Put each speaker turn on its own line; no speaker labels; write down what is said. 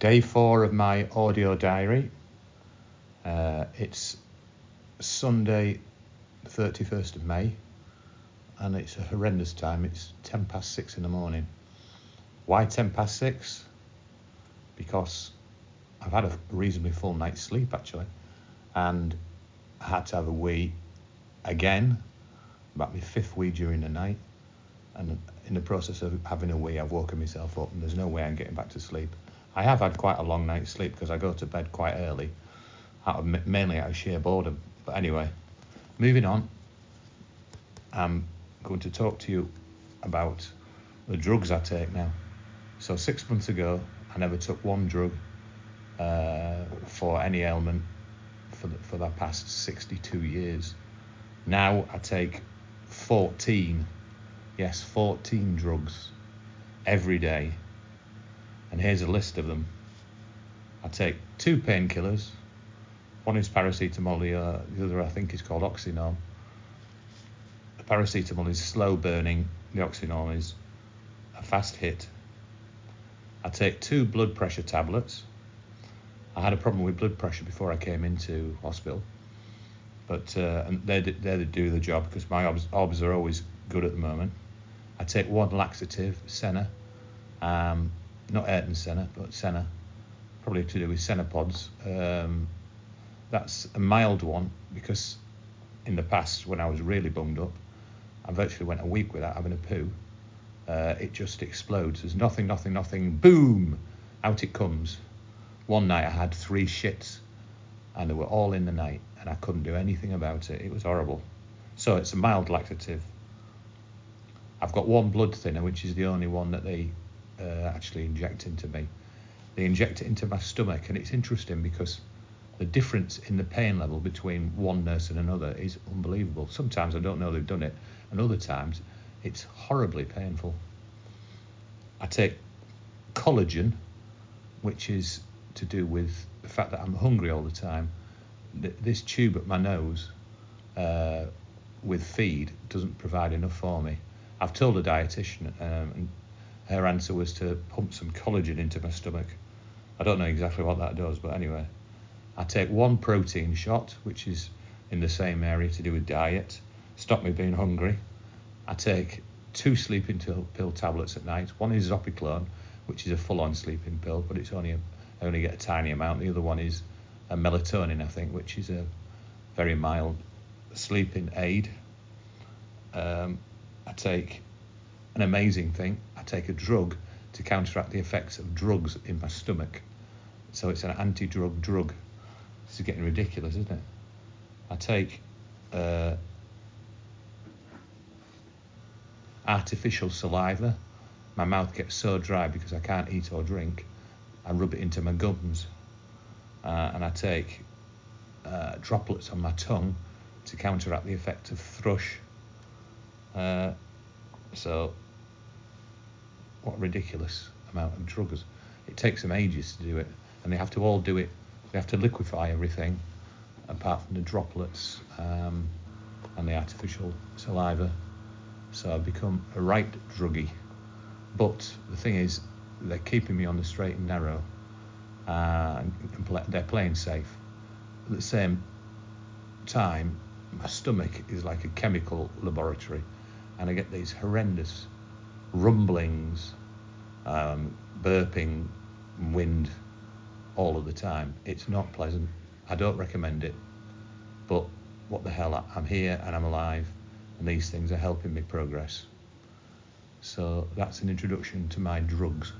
Day four of my audio diary. Uh, it's Sunday, 31st of May, and it's a horrendous time. It's 10 past six in the morning. Why 10 past six? Because I've had a reasonably full night's sleep actually, and I had to have a wee again, about my fifth wee during the night. And in the process of having a wee, I've woken myself up, and there's no way I'm getting back to sleep. I have had quite a long night's sleep because I go to bed quite early, out of, mainly out of sheer boredom. But anyway, moving on, I'm going to talk to you about the drugs I take now. So six months ago, I never took one drug uh, for any ailment for the, for the past 62 years. Now I take 14, yes, 14 drugs every day. And here's a list of them. I take two painkillers. One is paracetamol, the, uh, the other I think is called OxyNorm. The paracetamol is slow burning, the OxyNorm is a fast hit. I take two blood pressure tablets. I had a problem with blood pressure before I came into hospital, but uh, and they they do the job because my obs, obs are always good at the moment. I take one laxative, Senna, um, not Ayrton Senna, but Senna, probably to do with senna pods. Um, that's a mild one because in the past when I was really bunged up, I virtually went a week without having a poo. Uh, it just explodes. There's nothing, nothing, nothing. Boom, out it comes. One night I had three shits, and they were all in the night, and I couldn't do anything about it. It was horrible. So it's a mild laxative. I've got one blood thinner, which is the only one that they uh, actually inject into me. They inject it into my stomach, and it's interesting because the difference in the pain level between one nurse and another is unbelievable. Sometimes I don't know they've done it, and other times it's horribly painful. I take Calogen, which is to do with the fact that I'm hungry all the time. This tube at my nose uh, with feed doesn't provide enough for me. I've told a dietitian, um, and her answer was to pump some Calogen into my stomach. I don't know exactly what that does, but anyway, I take one protein shot, which is in the same area to do with diet, stop me being hungry. I take two sleeping pill tablets at night. One is Zopiclone, which is a full-on sleeping pill, but it's only only get a tiny amount. The other one is a melatonin, I think, which is a very mild sleeping aid. Um, I take an amazing thing. Take a drug to counteract the effects of drugs in my stomach. So it's an anti-drug drug. This is getting ridiculous, isn't it? I take uh, artificial saliva. My mouth gets so dry because I can't eat or drink. I rub it into my gums, uh, and I take uh, droplets on my tongue to counteract the effect of thrush. Uh, so, what ridiculous amount of drugs. It takes them ages to do it, and they have to all do it. They have to liquefy everything, apart from the droplets um, and the artificial saliva. So I've become a right druggie. But the thing is, they're keeping me on the straight and narrow, uh, and they're playing safe. At the same time, my stomach is like a chemical laboratory and I get these horrendous rumblings, um, burping, wind all of the time. It's not pleasant. I don't recommend it. But what the hell? I'm here and I'm alive, and these things are helping me progress. So that's an introduction to my drugs.